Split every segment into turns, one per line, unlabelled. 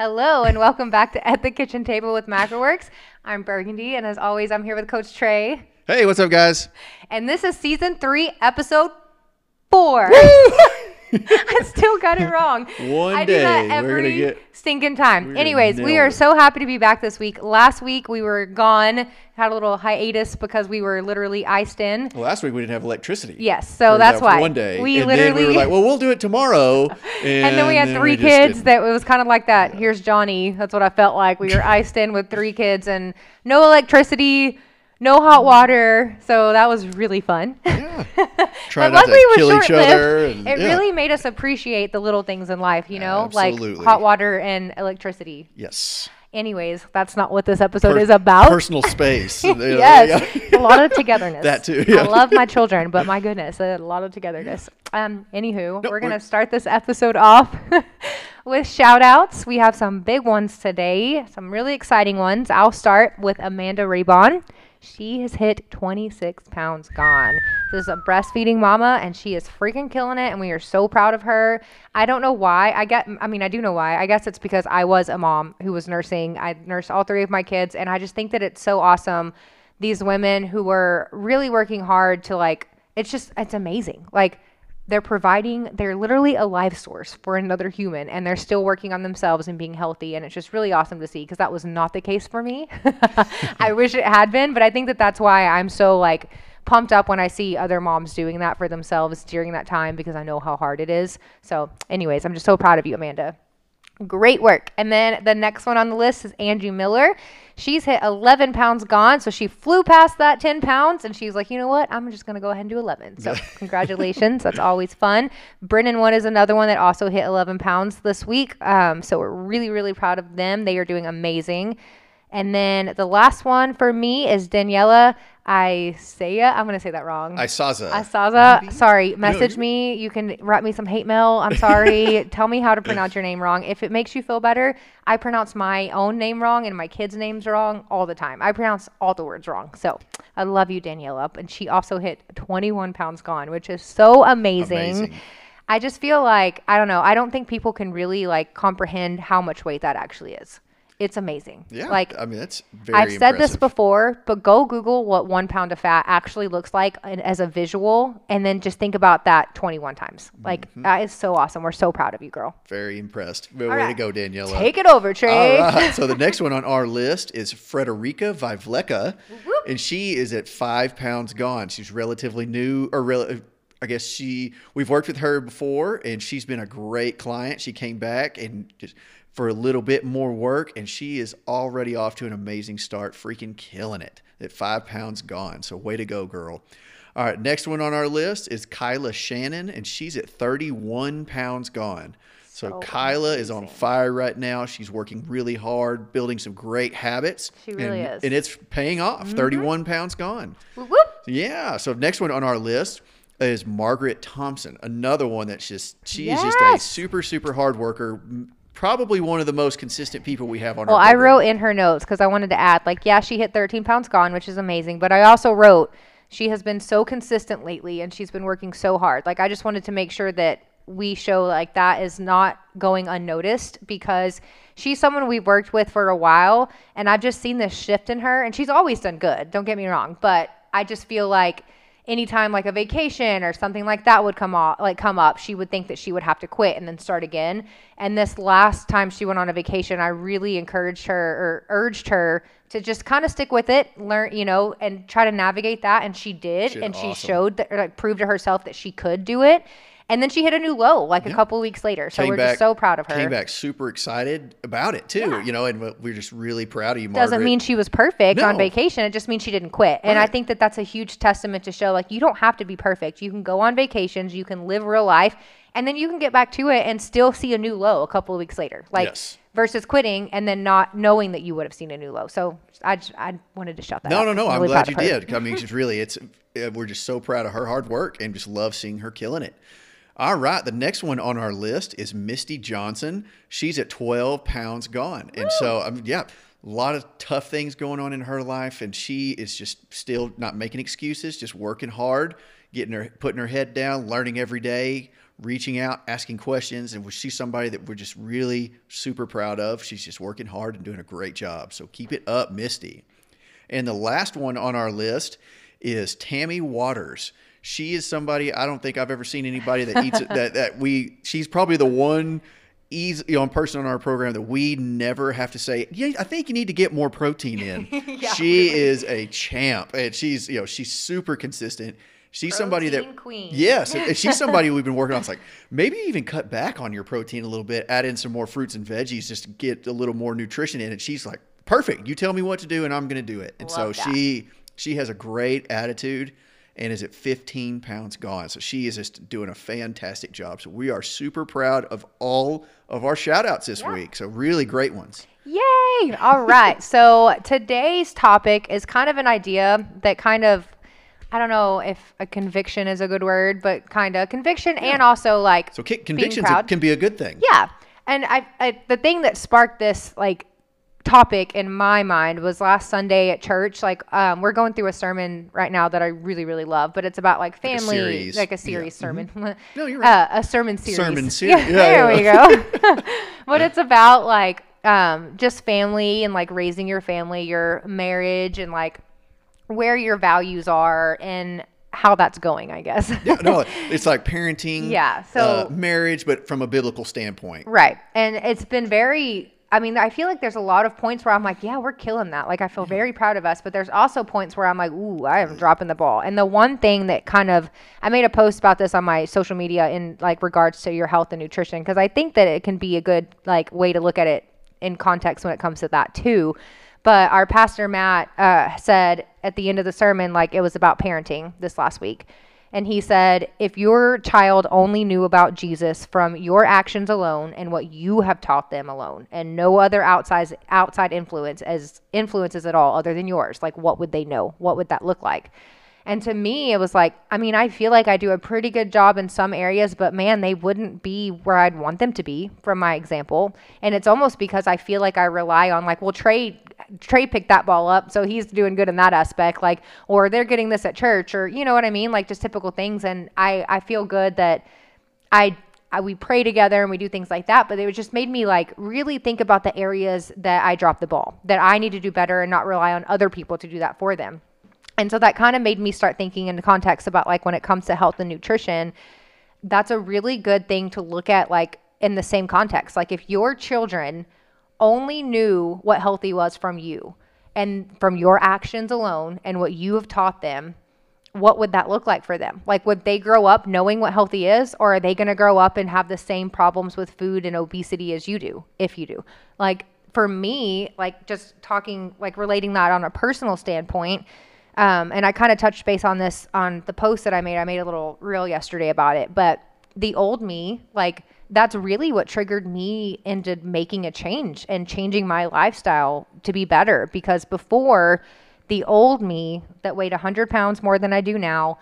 Hello and welcome back to At the Kitchen Table with Macroworks. I'm Burgundy, and as always, I'm here with Coach Trey.
Hey, what's up, guys?
And this is season three, episode four. I still got it wrong.
One
I do that
day, we're gonna
every
get-
stinking time. Anyways, we are
it.
so happy to be back this week. Last week we were gone, had a little hiatus because we were literally iced in.
Well, last week we didn't have electricity.
Yes, so that's
that
why
One day,
we
and then we
literally
were like, "Well, we'll do it tomorrow." And,
and then we had three
just
kids that it was kind of like that here's johnny that's what i felt like we were iced in with three kids and no electricity no hot water so that was really fun
Yeah.
but
Try not to kill each other. And,
it
yeah.
really made us appreciate the little things in life you know
Absolutely.
like hot water and electricity
Yes.
anyways that's not what this episode
Per-
is about
personal space.
yes, a lot of togetherness.
That too, yeah.
I love my children, but my goodness, a lot of togetherness. Um, anywho, we're gonna
we're-
start this episode off with shout outs. We have some big ones today, some really exciting ones. I'll start with Amanda Raybon. She has hit 26 pounds gone. This is a breastfeeding mama, and she is freaking killing it, and we are so proud of her. I don't know why. I get, I mean, I do know why. I guess it's because I was a mom who was nursing. I nursed all three of my kids, and I just think that it's so awesome. These women who were really working hard to like, it's just, it's amazing. Like, they're providing they're literally a life source for another human and they're still working on themselves and being healthy and it's just really awesome to see because that was not the case for me. I wish it had been but i think that that's why i'm so like pumped up when i see other moms doing that for themselves during that time because i know how hard it is. So anyways i'm just so proud of you amanda Great work. And then the next one on the list is Angie Miller. She's hit 11 pounds gone. So she flew past that 10 pounds and she's like, you know what? I'm just going to go ahead and do 11. So congratulations. That's always fun. Brennan one is another one that also hit 11 pounds this week. Um, so we're really, really proud of them. They are doing amazing. And then the last one for me is Daniela Isaiah. I'm going to say that wrong.
Isaza.
Asaza, sorry, message
you-
me. You can write me some hate mail. I'm sorry. Tell me how to pronounce your name wrong. If it makes you feel better, I pronounce my own name wrong and my kids' names wrong all the time. I pronounce all the words wrong. So I love you, Daniela. And she also hit 21 pounds gone, which is so amazing.
Amazing.
I just feel like, I don't know, I don't think people can really like comprehend how much weight that actually is. It's amazing.
yeah.
Like,
I mean, that's very.
I've said this before, but go Google what one pound of fat actually looks like as a visual, and then just think about that 21 times. Like
Mm-hmm.
that is so awesome. We're so proud of you, girl.
Very impressed. Way to
right.
go, Daniela.
Take it over, Trey.
All right. So the next one on our list is Frederica Vivleka, and she is at five pounds gone. She's relatively new, or rel- I guess she. We've worked with her before, and she's been a great client. She came back and just for a little bit more work, and she is already off to an amazing start, freaking killing it. At five pounds gone. So way to go, girl. All right, next one on our list is Kyla Shannon, and she's at 31 pounds gone. So,
So
Kyla is on fire right now. She's working really hard, building some great habits.
She really
and,
is.
And it's paying off. Mm-hmm. 31 pounds gone.
Whoop, whoop.
Yeah. So next one on our list is Margaret Thompson, another one that's just she is just a super super hard worker. Probably one of the most consistent people we have on
Well,
our
Well,
I
wrote in her notes because I wanted to add, like, yeah, she hit 13 pounds gone, which is amazing. But I also wrote she has been so consistent lately and she's been working so hard. Like, I just wanted to make sure that we show like that is not going unnoticed because she's someone we've worked with for a while and I've just seen this shift in her and she's always done good. Don't get me wrong, but I just feel like anytime like a vacation or something like that would come off like come up she would think that she would have to quit and then start again. And this last time she went on a vacation i really encouraged her or urged her to just kind of stick with it learn you know and try to navigate that and she did
Shit,
and she showed that or like proved to herself that she could do it and then she hit a new low like a couple weeks later so
Came
we're
back-
just so proud of her
Came back super excited about it too,
Yeah.
you know, and we're just really proud of you, Margaret.
doesn't mean she was perfect on vacation. It just means she didn't quit. And I think that that's a huge testament to show like you don't have to be perfect. You can go on vacations, you can live real life, and then you can get back to it and still see a new low a couple of weeks later. Like
Yes.
versus quitting and then not knowing that you would have seen a new low. So I just, I wanted to shout that
No,
out.
no, no. I'm
really
glad you did. I mean, just really, it's uh, we're just so proud of her hard work and just love seeing her killing it. All right, the next one on our list is Misty Johnson. She's at 12 pounds gone, and so mean, um, yeah, a lot of tough things going on in her life, and she is just still not making excuses, just working hard, getting her putting her head down, learning every day, reaching out, asking questions, and she's somebody that we're just really super proud of. She's just working hard and doing a great job. So keep it up, Misty. And the last one on our list is Tammy Waters. She is somebody I don't think I've ever seen anybody that eats that that we. She's probably the one easy you know, person on our program that we never have to say, yeah, I think you need to get more protein in. yeah, she really. is a champ, and she's you know she's super consistent. She's protein somebody that
queen.
yes, she's somebody we've been working on. It's like maybe even cut back on your protein a little bit, add in some more fruits and veggies just to get a little more nutrition in. And she's like, perfect. You tell me what to do, and I'm going to do it. And Love so that. she she has a great attitude and is at 15 pounds gone. So she is just doing a fantastic job. So we are super proud of all of our shout outs this yeah. week. So really great ones.
Yay! All right. so today's topic is kind of an idea that kind of I don't know if a conviction is a good word, but kind of conviction yeah. and also like
so convictions can be a good thing.
Yeah, and I, I the thing that sparked this like topic in my mind was last Sunday at church. Like, um, we're going through a sermon right now that I really, really love, but it's about like family, like a, like a series yeah. sermon. Mm-hmm.
No, you're right.
Uh, a sermon series.
Sermon series. Yeah,
yeah, there we go. but it's about like um, just family and like raising your family, your marriage, and like where your values are and how that's going, I guess.
yeah, no, it's like parenting,
yeah, so
uh, marriage, but from a biblical standpoint,
right? And it's been very I mean, I feel like there's a lot of points where I'm like, yeah, we're killing that. Like, I feel very proud of us. But there's also points where I'm like, ooh, I am dropping the ball. And the one thing that kind of, I made a post about this on my social media in like regards to your health and nutrition, because I think that it can be a good like way to look at it in context when it comes to that too. But our pastor Matt uh, said at the end of the sermon, like it was about parenting this last week and he said, If your child only knew about Jesus from your actions alone and what you have taught them alone, and no other outside outside influence as influences at all other than yours, like what would they know? What would that look like? And to me, it was like, I mean, I feel like I do a pretty good job in some areas, but man, they wouldn't be where I'd want them to be from my example. And it's almost because I feel like I rely on, like, well, Trey Trey picked that ball up, so he's doing good in that aspect. Like, or they're getting this at church, or you know what I mean? Like just typical things. And I I feel good that I, I we pray together and we do things like that. But it just made me like really think about the areas that I dropped the ball, that I need to do better, and not rely on other people to do that for them. And so that kind of made me start thinking in the context about like when it comes to health and nutrition, that's a really good thing to look at like in the same context. Like if your children only knew what healthy was from you and from your actions alone and what you have taught them, what would that look like for them? Like, would they grow up knowing what healthy is, or are they going to grow up and have the same problems with food and obesity as you do, if you do? Like, for me, like, just talking, like, relating that on a personal standpoint, um, and I kind of touched base on this on the post that I made. I made a little reel yesterday about it, but the old me, like, that's really what triggered me into making a change and changing my lifestyle to be better because before the old me that weighed 100 pounds more than I do now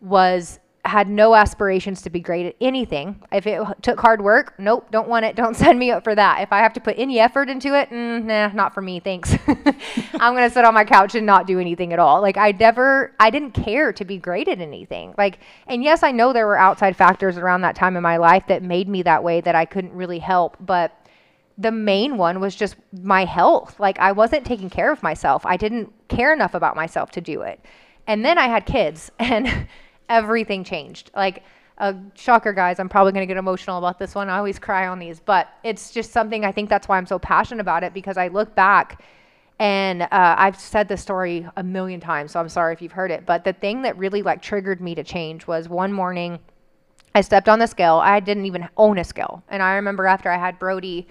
was had no aspirations to be great at anything. If it took hard work, nope, don't want it. Don't send me up for that. If I have to put any effort into it, mm, nah, not for me. Thanks. I'm gonna sit on my couch and not do anything at all. Like I never, I didn't care to be great at anything. Like, and yes, I know there were outside factors around that time in my life that made me that way that I couldn't really help, but the main one was just my health. Like I wasn't taking care of myself. I didn't care enough about myself to do it. And then I had kids and everything changed. Like, uh, shocker, guys. I'm probably going to get emotional about this one. I always cry on these, but it's just something I think that's why I'm so passionate about it because I look back and uh, I've said this story a million times, so I'm sorry if you've heard it. But the thing that really like triggered me to change was one morning I stepped on the scale. I didn't even own a scale. And I remember after I had Brody,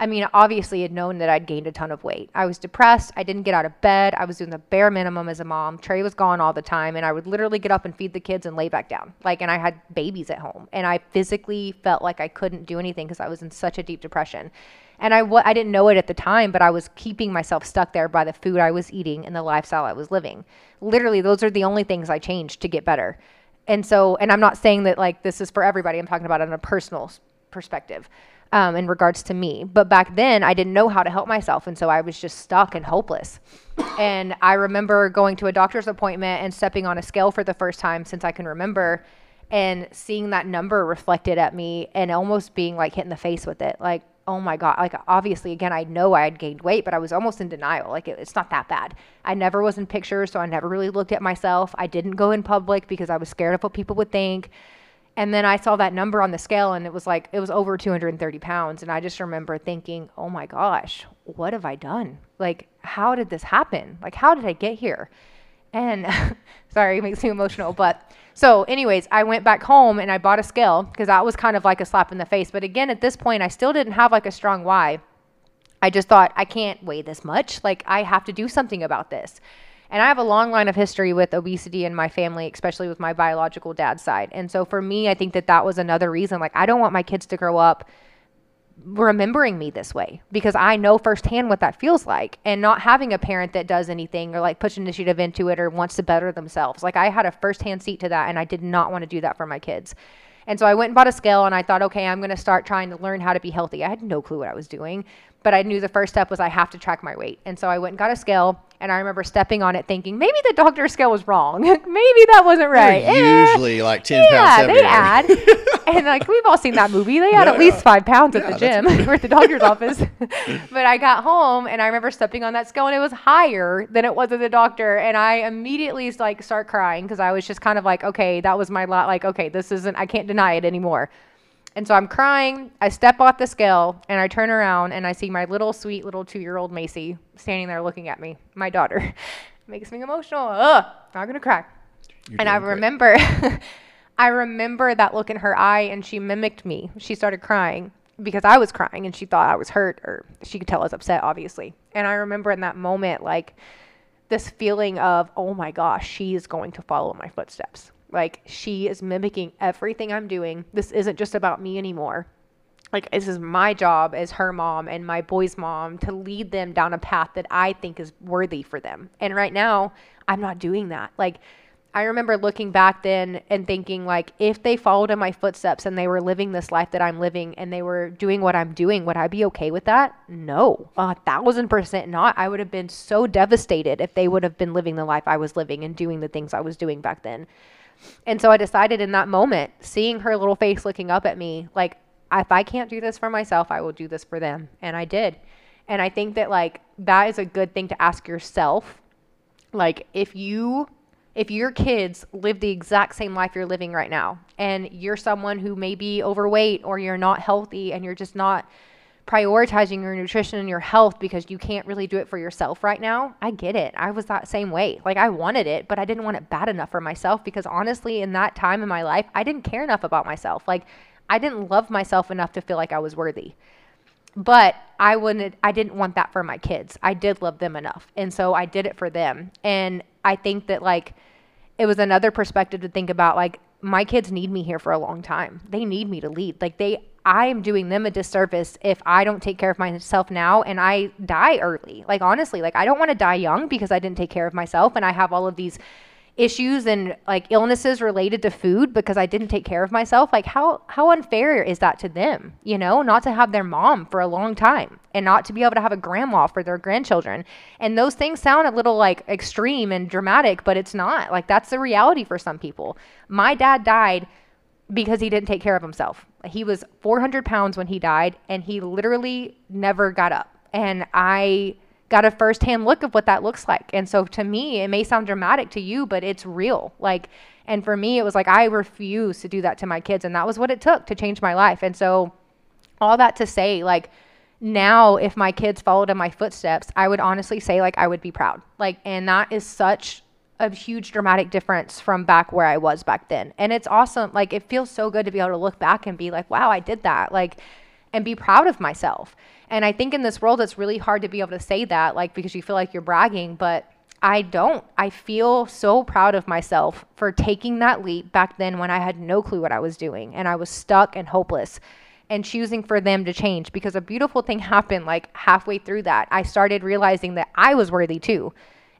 I mean, obviously, had known that I'd gained a ton of weight. I was depressed. I didn't get out of bed. I was doing the bare minimum as a mom. Trey was gone all the time, and I would literally get up and feed the kids and lay back down. Like, and I had babies at home, and I physically felt like I couldn't do anything because I was in such a deep depression. And I didn't know it at the time, but I was keeping myself stuck there by the food I was eating and the lifestyle I was living. Literally, those are the only things I changed to get better. And so, and I'm not saying that like this is for everybody. I'm talking about in a personal perspective um, in regards to me. But back then, I didn't know how to help myself. And so I was just stuck and hopeless. And I remember going to a doctor's appointment and stepping on a scale for the first time since I can remember. and seeing that number reflected at me and almost being like hit in the face with it. Like, oh my God. Like, obviously, again, I know I had gained weight, but I was almost in denial. Like, it, it's not that bad. I never was in pictures, so I never really looked at myself. I didn't go in public because I was scared of what people would think. And then I saw that number on the scale and it was like, it was over 230 pounds. And I just remember thinking, oh my gosh, what have I done? Like, how did this happen? Like, how did I get here? And sorry, it makes me emotional. But so, anyways, I went back home and I bought a scale because that was kind of like a slap in the face. But again, at this point, I still didn't have like a strong why. I just thought, I can't weigh this much. Like, I have to do something about this. And I have a long line of history with obesity in my family, especially with my biological dad's side. And so for me, I think that that was another reason. Like, I don't want my kids to grow up remembering me this way because I know firsthand what that feels like and not having a parent that does anything or like puts initiative into it or wants to better themselves. Like I had a firsthand seat to that and I did not want to do that for my kids. And so I went and bought a scale and I thought, okay, I'm going to start trying to learn how to be healthy. I had no clue what I was doing, but I knew the first step was I have to track my weight. And so I went and got a scale and I remember stepping on it thinking maybe the doctor's scale was wrong. maybe that wasn't right.
They're usually like 10
yeah,
pounds
they add. and like we've all seen that movie. They add at least five pounds at the gym or at the doctor's office. but I got home and I remember stepping on that scale and it was higher than it was at the doctor. And I immediately like start crying because I was just kind of like, okay, that was my lot. Like, okay, this isn't, I can't deny it anymore. And so I'm crying. I step off the scale and I turn around and I see my little sweet little two year old Macy standing there looking at me, my daughter. Makes me emotional. Ugh, not gonna cry.
You're
and I remember, I remember that look in her eye and she mimicked me. She started crying because I was crying and she thought I was hurt or she could tell I was upset, obviously. And I remember in that moment, like, this feeling of, oh my gosh, she is going to follow my footsteps. Like she is mimicking everything I'm doing. This isn't just about me anymore. Like this is my job as her mom and my boy's mom to lead them down a path that I think is worthy for them. And right now, I'm not doing that. Like I remember looking back then and thinking like if they followed in my footsteps and they were living this life that I'm living and they were doing what I'm doing, would I be okay with that? No. A thousand percent not. I would have been so devastated if they would have been living the life I was living and doing the things I was doing back then. And so I decided in that moment, seeing her little face looking up at me, like, if I can't do this for myself, I will do this for them. And I did. And I think that, like, that is a good thing to ask yourself. Like, if you, if your kids live the exact same life you're living right now, and you're someone who may be overweight or you're not healthy and you're just not prioritizing your nutrition and your health because you can't really do it for yourself right now, I get it. I was that same way. Like I wanted it, but I didn't want it bad enough for myself because honestly, in that time in my life, I didn't care enough about myself. Like I didn't love myself enough to feel like I was worthy. But I wouldn't I didn't want that for my kids. I did love them enough. And so I did it for them. And I think that like it was another perspective to think about like my kids need me here for a long time. They need me to lead. Like they I am doing them a disservice if I don't take care of myself now and I die early. Like honestly, like I don't want to die young because I didn't take care of myself and I have all of these issues and like illnesses related to food because I didn't take care of myself. Like how how unfair is that to them? You know, not to have their mom for a long time and not to be able to have a grandma for their grandchildren. And those things sound a little like extreme and dramatic, but it's not. Like that's the reality for some people. My dad died because he didn't take care of himself. He was 400 pounds when he died, and he literally never got up. And I got a firsthand look of what that looks like. And so to me, it may sound dramatic to you, but it's real. Like, and for me, it was like I refuse to do that to my kids, and that was what it took to change my life. And so, all that to say, like, now if my kids followed in my footsteps, I would honestly say like I would be proud. Like, and that is such a huge dramatic difference from back where I was back then. And it's awesome. Like it feels so good to be able to look back and be like, wow, I did that. Like and be proud of myself. And I think in this world it's really hard to be able to say that like because you feel like you're bragging, but I don't. I feel so proud of myself for taking that leap back then when I had no clue what I was doing and I was stuck and hopeless and choosing for them to change because a beautiful thing happened like halfway through that. I started realizing that I was worthy too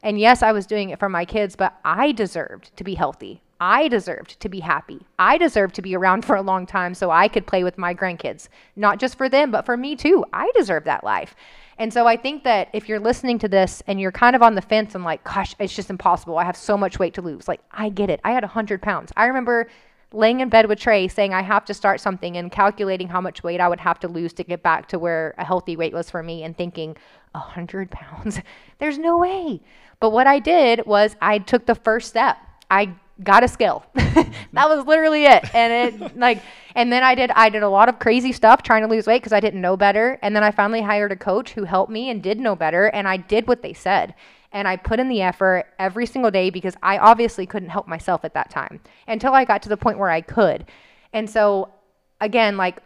and yes, I was doing it for my kids, but I deserved to be healthy. I deserved to be happy. I deserved to be around for a long time so I could play with my grandkids, not just for them, but for me too. I deserve that life. And so I think that if you're listening to this and you're kind of on the fence and like, gosh, it's just impossible. I have so much weight to lose. Like, I get it. I had 100 pounds. I remember laying in bed with Trey saying I have to start something and calculating how much weight I would have to lose to get back to where a healthy weight was for me and thinking, a hundred pounds? There's no way. But what I did was I took the first step. I got a skill. that was literally it. And it like and then I did I did a lot of crazy stuff trying to lose weight because I didn't know better. And then I finally hired a coach who helped me and did know better and I did what they said and I put in the effort every single day because I obviously couldn't help myself at that time until I got to the point where I could. And so, again, like,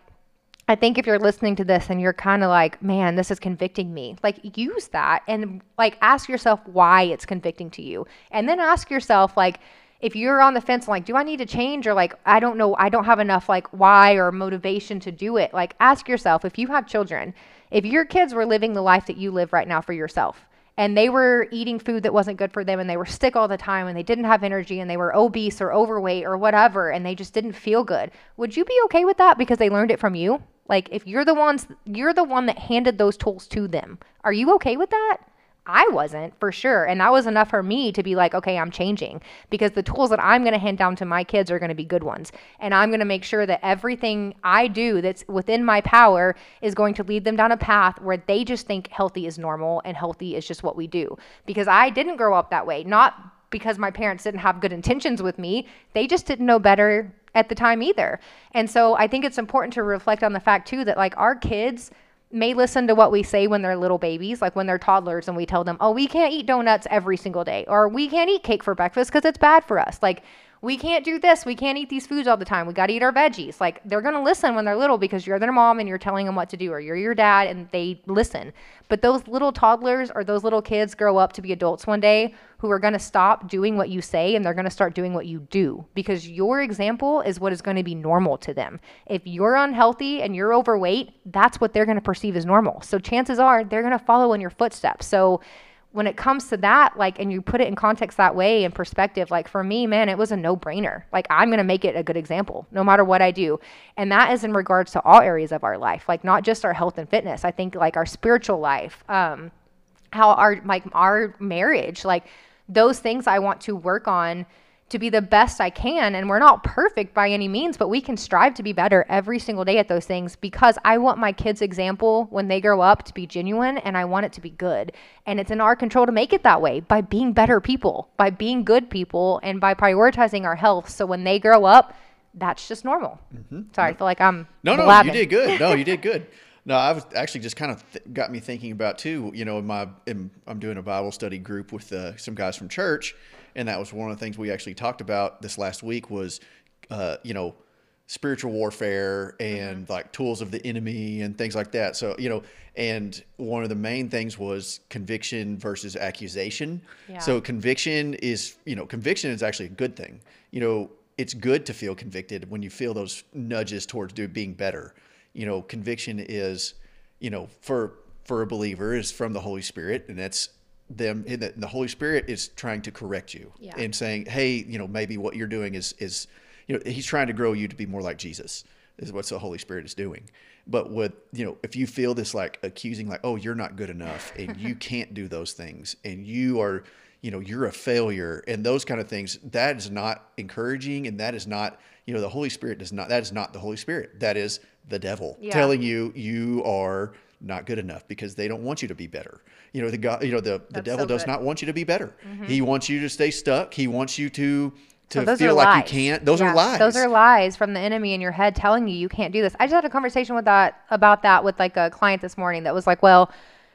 I think if you're listening to this and you're kind of like, man, this is convicting me, like, use that and like ask yourself why it's convicting to you. And then ask yourself, like, if you're on the fence, like, do I need to change? Or like, I don't know, I don't have enough like why or motivation to do it. Like, ask yourself if you have children, if your kids were living the life that you live right now for yourself, and they were eating food that wasn't good for them and they were sick all the time and they didn't have energy and they were obese or overweight or whatever and they just didn't feel good would you be okay with that because they learned it from you like if you're the ones you're the one that handed those tools to them are you okay with that I wasn't for sure. And that was enough for me to be like, okay, I'm changing because the tools that I'm going to hand down to my kids are going to be good ones. And I'm going to make sure that everything I do that's within my power is going to lead them down a path where they just think healthy is normal and healthy is just what we do. Because I didn't grow up that way, not because my parents didn't have good intentions with me, they just didn't know better at the time either. And so I think it's important to reflect on the fact too that like our kids may listen to what we say when they're little babies, like when they're toddlers and we tell them, oh, we can't eat donuts every single day, or we can't eat cake for breakfast because it's bad for us. Like, we can't do this. We can't eat these foods all the time. We got to eat our veggies. Like they're going to listen when they're little because you're their mom and you're telling them what to do, or you're your dad and they listen. But those little toddlers or those little kids grow up to be adults one day who are going to stop doing what you say and they're going to start doing what you do because your example is what is going to be normal to them. If you're unhealthy and you're overweight, that's what they're going to perceive as normal. So chances are they're going to follow in your footsteps. So when it comes to that, like, and you put it in context that way and perspective, like for me, man, it was a no brainer. Like, I'm going to make it a good example no matter what I do. And that is in regards to all areas of our life, like, not just our health and fitness. I think, like, our spiritual life, um, how our, like, our marriage, like, those things I want to work on to be the best I can. And we're not perfect by any means, but we can strive to be better every single day at those things because I want my kids' example when they grow up to be genuine and I want it to be good. And it's in our control to make it that way by being better people, by being good people, and by prioritizing our health. So when they grow up, that's just normal. Mm-hmm. Sorry, I feel like I'm
no, no, blabbing. you did good. No, you did good. No, I was actually just kind of th- got me thinking about too. You know, in my in, I'm doing a Bible study group with uh, some guys from church, and that was one of the things we actually talked about this last week was, uh, you know, spiritual warfare and mm-hmm. like tools of the enemy and things like that. So, you know, and one of the main things was conviction versus accusation. Yeah. So conviction is, you know, conviction is actually a good thing. You know, it's good to feel convicted when you feel those nudges towards do, being better. You know, conviction is, you know, for for a believer is from the Holy Spirit and that's them in the, the Holy Spirit is trying to correct you yeah. and saying, hey, you know, maybe what you're doing is is you know, he's trying to grow you to be more like Jesus. Is what the Holy Spirit is doing. But with you know, if you feel this like accusing, like, oh, you're not good enough, and you can't do those things, and you are, you know, you're a failure, and those kind of things, that is not encouraging, and that is not, you know, the Holy Spirit does not. That is not the Holy Spirit. That is the devil yeah. telling you you are not good enough because they don't want you to be better. You know, the God, you know, the, the devil so does not want you to be better. Mm-hmm. He wants you to stay stuck. He wants you to to so feel like lies. you can't. Those yeah, are lies.
Those are lies from the enemy in your head telling you you can't do this. I just had a conversation with that about that with like a client this morning that was like, well,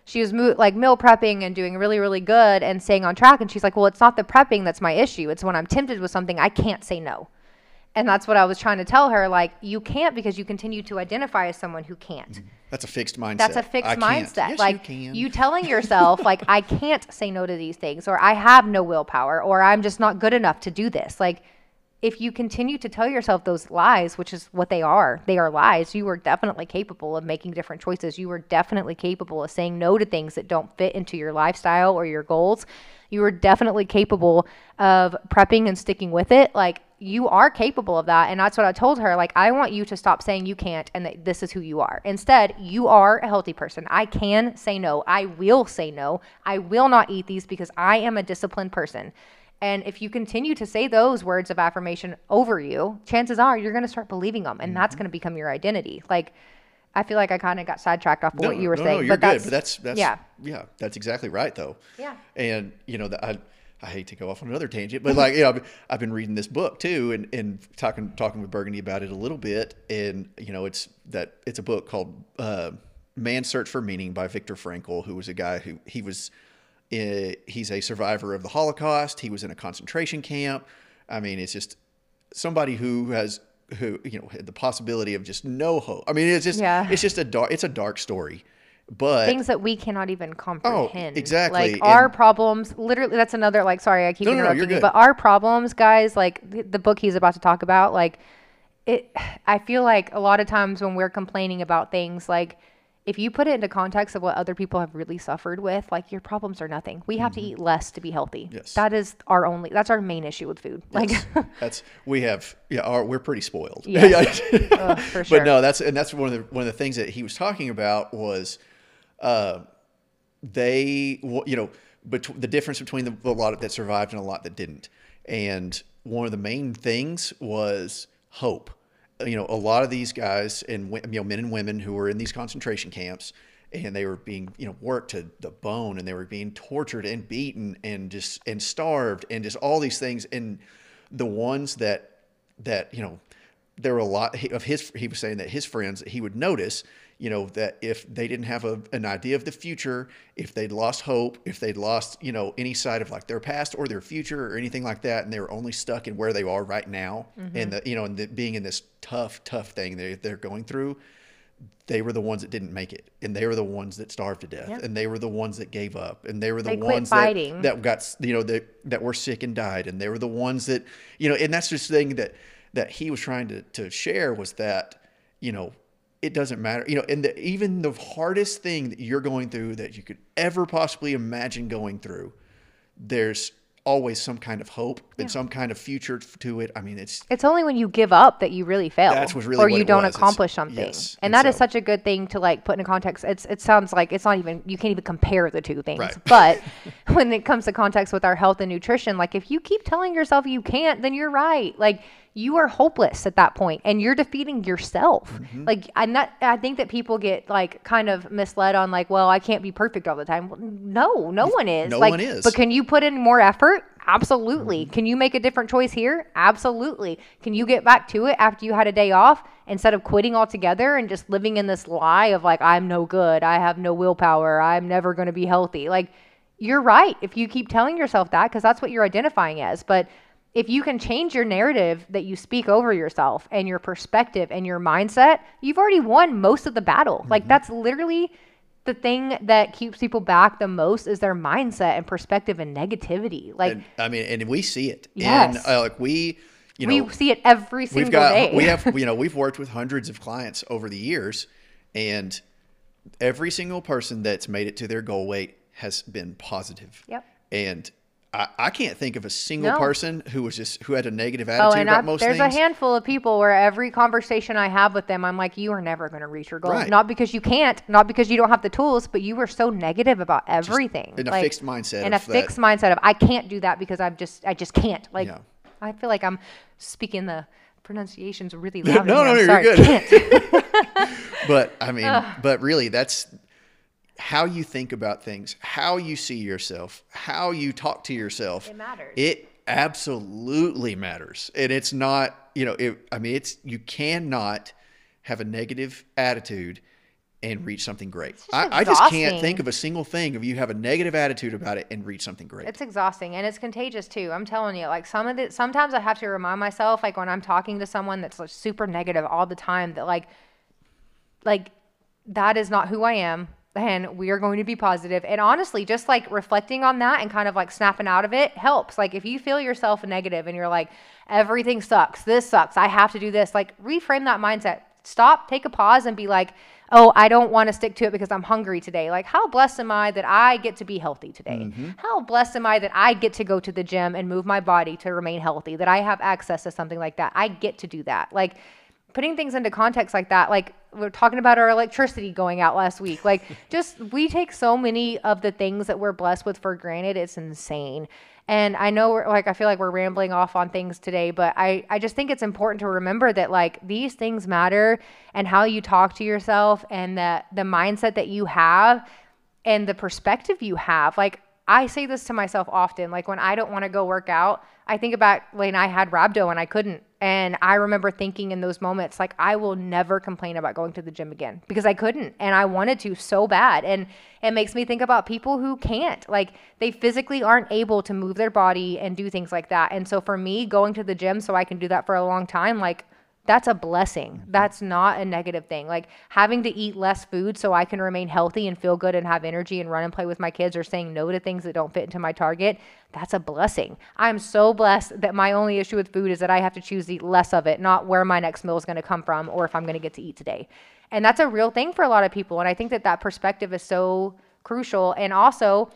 she was mo- like meal prepping and doing really really good and staying on track and she's like, well, it's not the prepping that's my issue. It's when I'm tempted with something I can't say no. And that's what I was trying to tell her. Like, you can't because you continue to identify as someone who can't. Mm-hmm.
That's a fixed mindset.
That's a fixed
I
mindset.
Yes,
like
you,
you, telling yourself, like, I can't say no to these things, or I have no willpower, or I'm just not good enough to do this. Like, if you continue to tell yourself those lies, which is what they are, they are lies, you are definitely capable of making different choices. You are definitely capable of saying no to things that don't fit into your lifestyle or your goals. You are definitely capable of prepping and sticking with it. Like, you are capable of that. And that's what I told her. Like, I want you to stop saying you can't and that this is who you are. Instead, you are a healthy person. I can say no. I will say no. I will not eat these because I am a disciplined person. And if you continue to say those words of affirmation over you, chances are you're going to start believing them and that's
Mm-hmm.
going to become your identity. Like, I feel like I kind of got sidetracked off of
No,
what you were
no,
saying.
No, you're
but
good.
that's,
But that's that's
yeah.
yeah, that's exactly right though.
Yeah.
And you know, the, I I hate to go off on another tangent, but like you know, I've, I've been reading this book too, and and talking talking with Burgundy about it a little bit, and you know, it's that it's a book called uh, "Man's Search for Meaning" by Viktor Frankl, who was a guy who he was uh, he's a survivor of the Holocaust. He was in a concentration camp. I mean, it's just somebody who has who you know had the possibility of just no hope. I mean, it's just
Yeah.
it's just a dark it's a dark story, but
things that we cannot even comprehend.
Oh, exactly,
Like our
and-
problems, literally, that's another, like, sorry, I keep
No, no, no,
interrupting
you're
you, but our problems, guys, like the, the book he's about to talk about, like, it, I feel like a lot of times when we're complaining about things, like, if you put it into context of what other people have really suffered with, like your problems are nothing. We have to eat less to be healthy.
Mm-hmm. Yes.
That is our only. That's our main issue with food. Like,
that's we have yeah our, we're pretty spoiled
Yes. Ugh, for sure.
but no that's and that's one of the one of the things that he was talking about was uh they you know bet- the difference between the, a lot that survived and a lot that didn't. And one of the main things was hope. You know a lot of these guys and you know men and women who were in these concentration camps and they were being you know worked to the bone and they were being tortured and beaten and just and starved and just all these things. And the ones that that you know there were a lot of his he was saying that his friends he would notice you know that if they didn't have a, an idea of the future if they'd lost hope if they'd lost you know any side of like their past or their future or anything like that and they were only stuck in where they are right now mm-hmm. and the you know and the, being in this tough tough thing they, they're going through they were the ones that didn't make it and they were the ones that starved to death
Yep.
and they were the ones that gave up and they were the
They
ones that, that got you know that that were sick and died and they were the ones that you know and that's just the thing that that he was trying to to share was that you know it doesn't matter you know and the, even the hardest thing that you're going through that you could ever possibly imagine going through there's always some kind of hope and some kind of future to it i mean it's
It's only when you give up that you really fail,
That's what's really
or
what
you don't
was. It's-
accomplish something.
yes.
And
And
that is
so-
such a good thing to like put in context. It's it sounds like it's not even you can't even compare the two things.
Right.
But when it comes to context with our health and nutrition, like if you keep telling yourself you can't, then you're right. Like you are hopeless at that point, and you're defeating yourself.
Mm-hmm.
Like I'm not. I think that people get like kind of misled on like, well, I can't be perfect all the time. No, no one is.
No
like,
one is.
But can you put in more effort? Absolutely. Can you make a different choice here? Absolutely. Can you get back to it after you had a day off instead of quitting altogether and just living in this lie of like, I'm no good. I have no willpower. I'm never going to be healthy. Like, you're right if you keep telling yourself that because that's what you're identifying as. But if you can change your narrative that you speak over yourself and your perspective and your mindset, you've already won most of the battle. Like, that's literally the thing that keeps people back the most is their mindset and perspective and negativity. Like
and, i mean and we see it
Yes.
and uh, like we you know, we
see it every single
we've got
day.
we have you know we've worked with hundreds of clients over the years and every single person that's made it to their goal weight has been positive
Yep.
and I, I can't think of a single
No.
person who was just who had a negative
Oh,
attitude
and
about
I,
most
there's
things.
There's a handful of people where every conversation I have with them, I'm like, you are never going to reach your goal.
Right.
Not because you can't, not because you don't have the tools, but you were so negative about everything.
in a
Like,
fixed mindset
In a
that-
fixed mindset of I can't do that because I'm just I just can't. Like
Yeah.
I feel like I'm speaking the pronunciations really loud.
No, no, no, you're good. But I mean, but really, that's how you think about things, how you see yourself, how you talk to yourself.
It matters.
It absolutely matters, and it's not. You know, it, I mean, it's you cannot have a negative attitude and reach something great. I, I just can't think of a single thing of you have a negative attitude about it and reach something great.
It's exhausting and it's contagious too. I'm telling you, like some of the sometimes I have to remind myself, like when I'm talking to someone that's like super negative all the time, that like, like that is not who I am. And we are going to be positive. And honestly, just like reflecting on that and kind of like snapping out of it helps. Like if you feel yourself negative and you're like, everything sucks, this sucks, I have to do this, like reframe that mindset. Stop, take a pause, and be like, oh, I don't want to stick to it because I'm hungry today. Like, how blessed am I that I get to be healthy today? Mm-hmm. How blessed am I that I get to go to the gym and move my body to remain healthy, that I have access to something like that? I get to do that. Like, putting things into context like that, like, we're talking about our electricity going out last week. Like just we take so many of the things that we're blessed with for granted. It's insane. And I know we're like I feel like we're rambling off on things today, but I I just think it's important to remember that like these things matter and how you talk to yourself and that the mindset that you have and the perspective you have. Like I say this to myself often. Like when I don't want to go work out, I think about when I had rhabdo and I couldn't. And I remember thinking in those moments, like, I will never complain about going to the gym again because I couldn't. And I wanted to so bad. And it makes me think about people who can't. Like, they physically aren't able to move their body and do things like that. And so for me, going to the gym so I can do that for a long time, like, that's a blessing. Mm-hmm. That's not a negative thing. Like having to eat less food so I can remain healthy and feel good and have energy and run and play with my kids or saying no to things that don't fit into my target, that's a blessing. I'm so blessed that my only issue with food is that I have to choose to eat less of it, not where my next meal is going to come from or if I'm going to get to eat today. And that's a real thing for a lot of people. And I think that that perspective is so crucial. And also,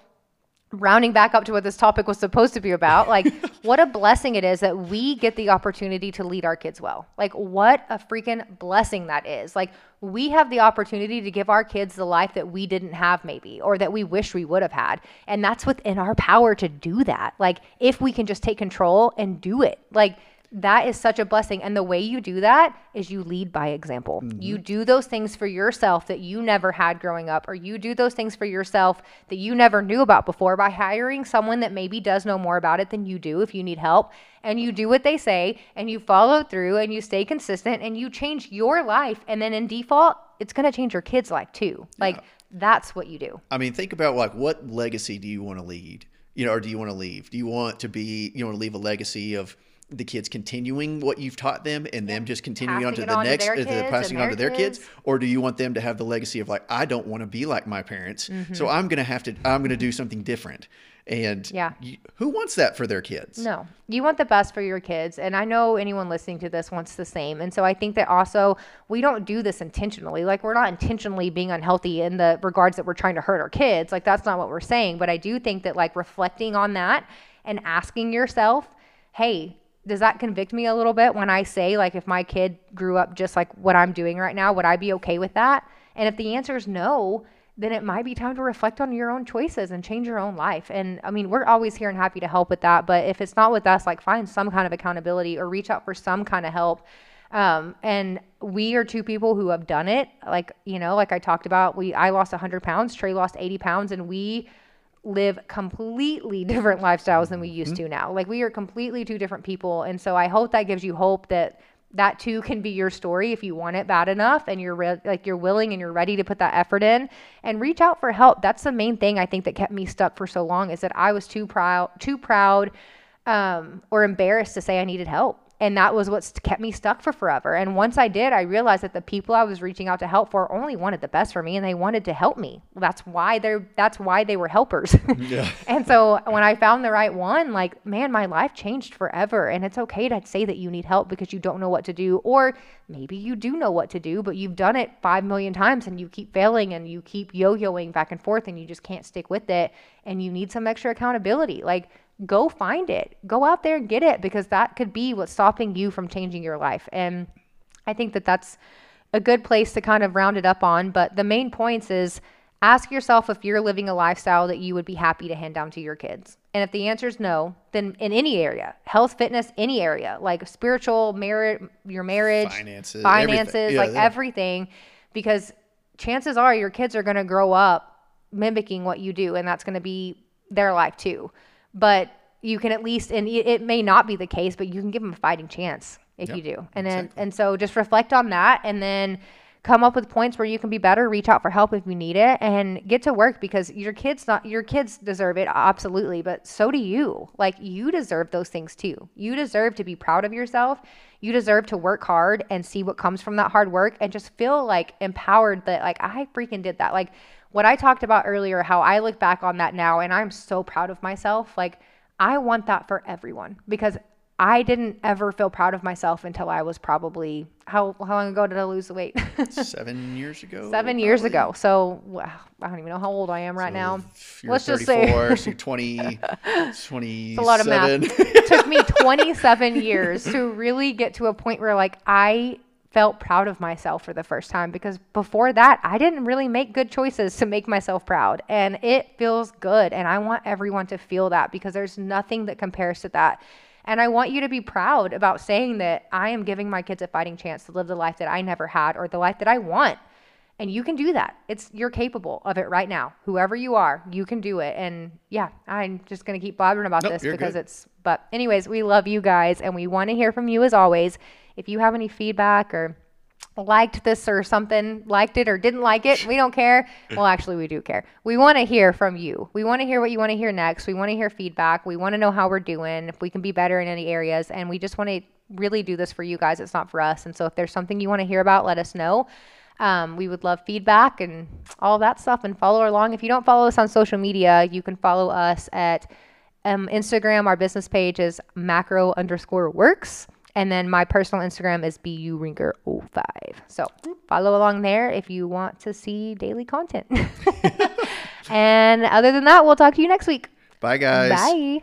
rounding back up to what this topic was supposed to be about, like what a blessing it is that we get the opportunity to lead our kids well. Like what a freaking blessing that is. Like we have the opportunity to give our kids the life that we didn't have maybe or that we wish we would have had. And that's within our power to do that. Like if we can just take control and do it. Like that is such a blessing. And the way you do that is you lead by example. Mm-hmm. You do those things for yourself that you never had growing up, or you do those things for yourself that you never knew about before by hiring someone that maybe does know more about it than you do if you need help. And you do what they say and you follow through and you stay consistent and you change your life. And then in default, it's going to change your kids' life too. Like yeah. that's what you do.
I mean, think about like what legacy do you want to lead? You know, or do you want to leave? Do you want to be, you want to leave a legacy of, the kids continuing what you've taught them and them just continuing on to the next uh, passing on to their kids. kids. Or do you want them to have the legacy of like i don't want to be like my parents mm-hmm. so i'm going to have to i'm going to do something different? And yeah. you, who wants that for their kids?
No. You want the best for your kids and i know anyone listening to this wants the same and so i think that also we don't do this intentionally like we're not intentionally being unhealthy in the regards that we're trying to hurt our kids like that's not what we're saying but i do think that like reflecting on that and asking yourself hey does that convict me a little bit when I say, like, if my kid grew up just like what I'm doing right now, would I be okay with that? And if the answer is no, then it might be time to reflect on your own choices and change your own life. And I mean, we're always here and happy to help with that. But if it's not with us, like, find some kind of accountability or reach out for some kind of help. Um, and we are two people who have done it. Like, you know, like I talked about, we I lost 100 pounds, Trey lost 80 pounds, and we live completely different lifestyles than we used mm-hmm. to now. Like we are completely two different people. And so I hope that gives you hope that that too can be your story if you want it bad enough and you're re- like you're willing and you're ready to put that effort in and reach out for help. That's the main thing I think that kept me stuck for so long is that I was too proud too proud um, or embarrassed to say I needed help and that was what kept me stuck for forever. And once I did, I realized that the people I was reaching out to help for only wanted the best for me and they wanted to help me. That's why they're that's why they were helpers. yeah. And so when I found the right one, like, man, my life changed forever. And it's okay to say that you need help because you don't know what to do. Or maybe you do know what to do, but you've done it five million times and you keep failing and you keep yo-yoing back and forth and you just can't stick with it. And you need some extra accountability. Like go find it. Go out there and get it because that could be what's stopping you from changing your life. And I think that that's a good place to kind of round it up on. But the main points is ask yourself if you're living a lifestyle that you would be happy to hand down to your kids. And if the answer is no, then in any area, health, fitness, any area, like spiritual, marriage, your marriage, finances, finances everything. like yeah. everything, because chances are your kids are going to grow up mimicking what you do, and that's going to be their life too but you can at least and it may not be the case but you can give them a fighting chance if yep, you do. And then and so just reflect on that and then come up with points where you can be better reach out for help if you need it and get to work because your kids not your kids deserve it absolutely but so do you. Like you deserve those things too. You deserve to be proud of yourself. You deserve to work hard and see what comes from that hard work and just feel like empowered that like i freaking did that. Like what I talked about earlier, how I look back on that now and I'm so proud of myself. Like, I want that for everyone because I didn't ever feel proud of myself until I was probably how how long ago did I lose the weight?
Seven years ago.
Seven probably. years ago. So wow, I don't even know how old I am right so now.
Let's just say so 20, 27. a lot of math.
it took me 27 years to really get to a point where like I felt proud of myself for the first time because before that, I didn't really make good choices to make myself proud. And it feels good. And I want everyone to feel that because there's nothing that compares to that. And I want you to be proud about saying that I am giving my kids a fighting chance to live the life that I never had or the life that I want. And you can do that. It's you're capable of it right now. Whoever you are, you can do it. And yeah, I'm just gonna keep blabbering about
Nope,
this because
good.
it's but anyways, we love you guys and we want to hear from you as always. If you have any feedback or liked this or something, liked it or didn't like it, we don't care. Well, actually, we do care. We want to hear from you. We want to hear what you want to hear next. We want to hear feedback. We want to know how we're doing, if we can be better in any areas. And we just want to really do this for you guys. It's not for us. And so if there's something you want to hear about, let us know. Um, we would love feedback and all that stuff and follow along. If you don't follow us on social media, you can follow us at um, Instagram. Our business page is macro underscore works. And then my personal Instagram is burinker05. So follow along there if you want to see daily content. and other than that, we'll talk to you next week.
Bye, guys.
Bye.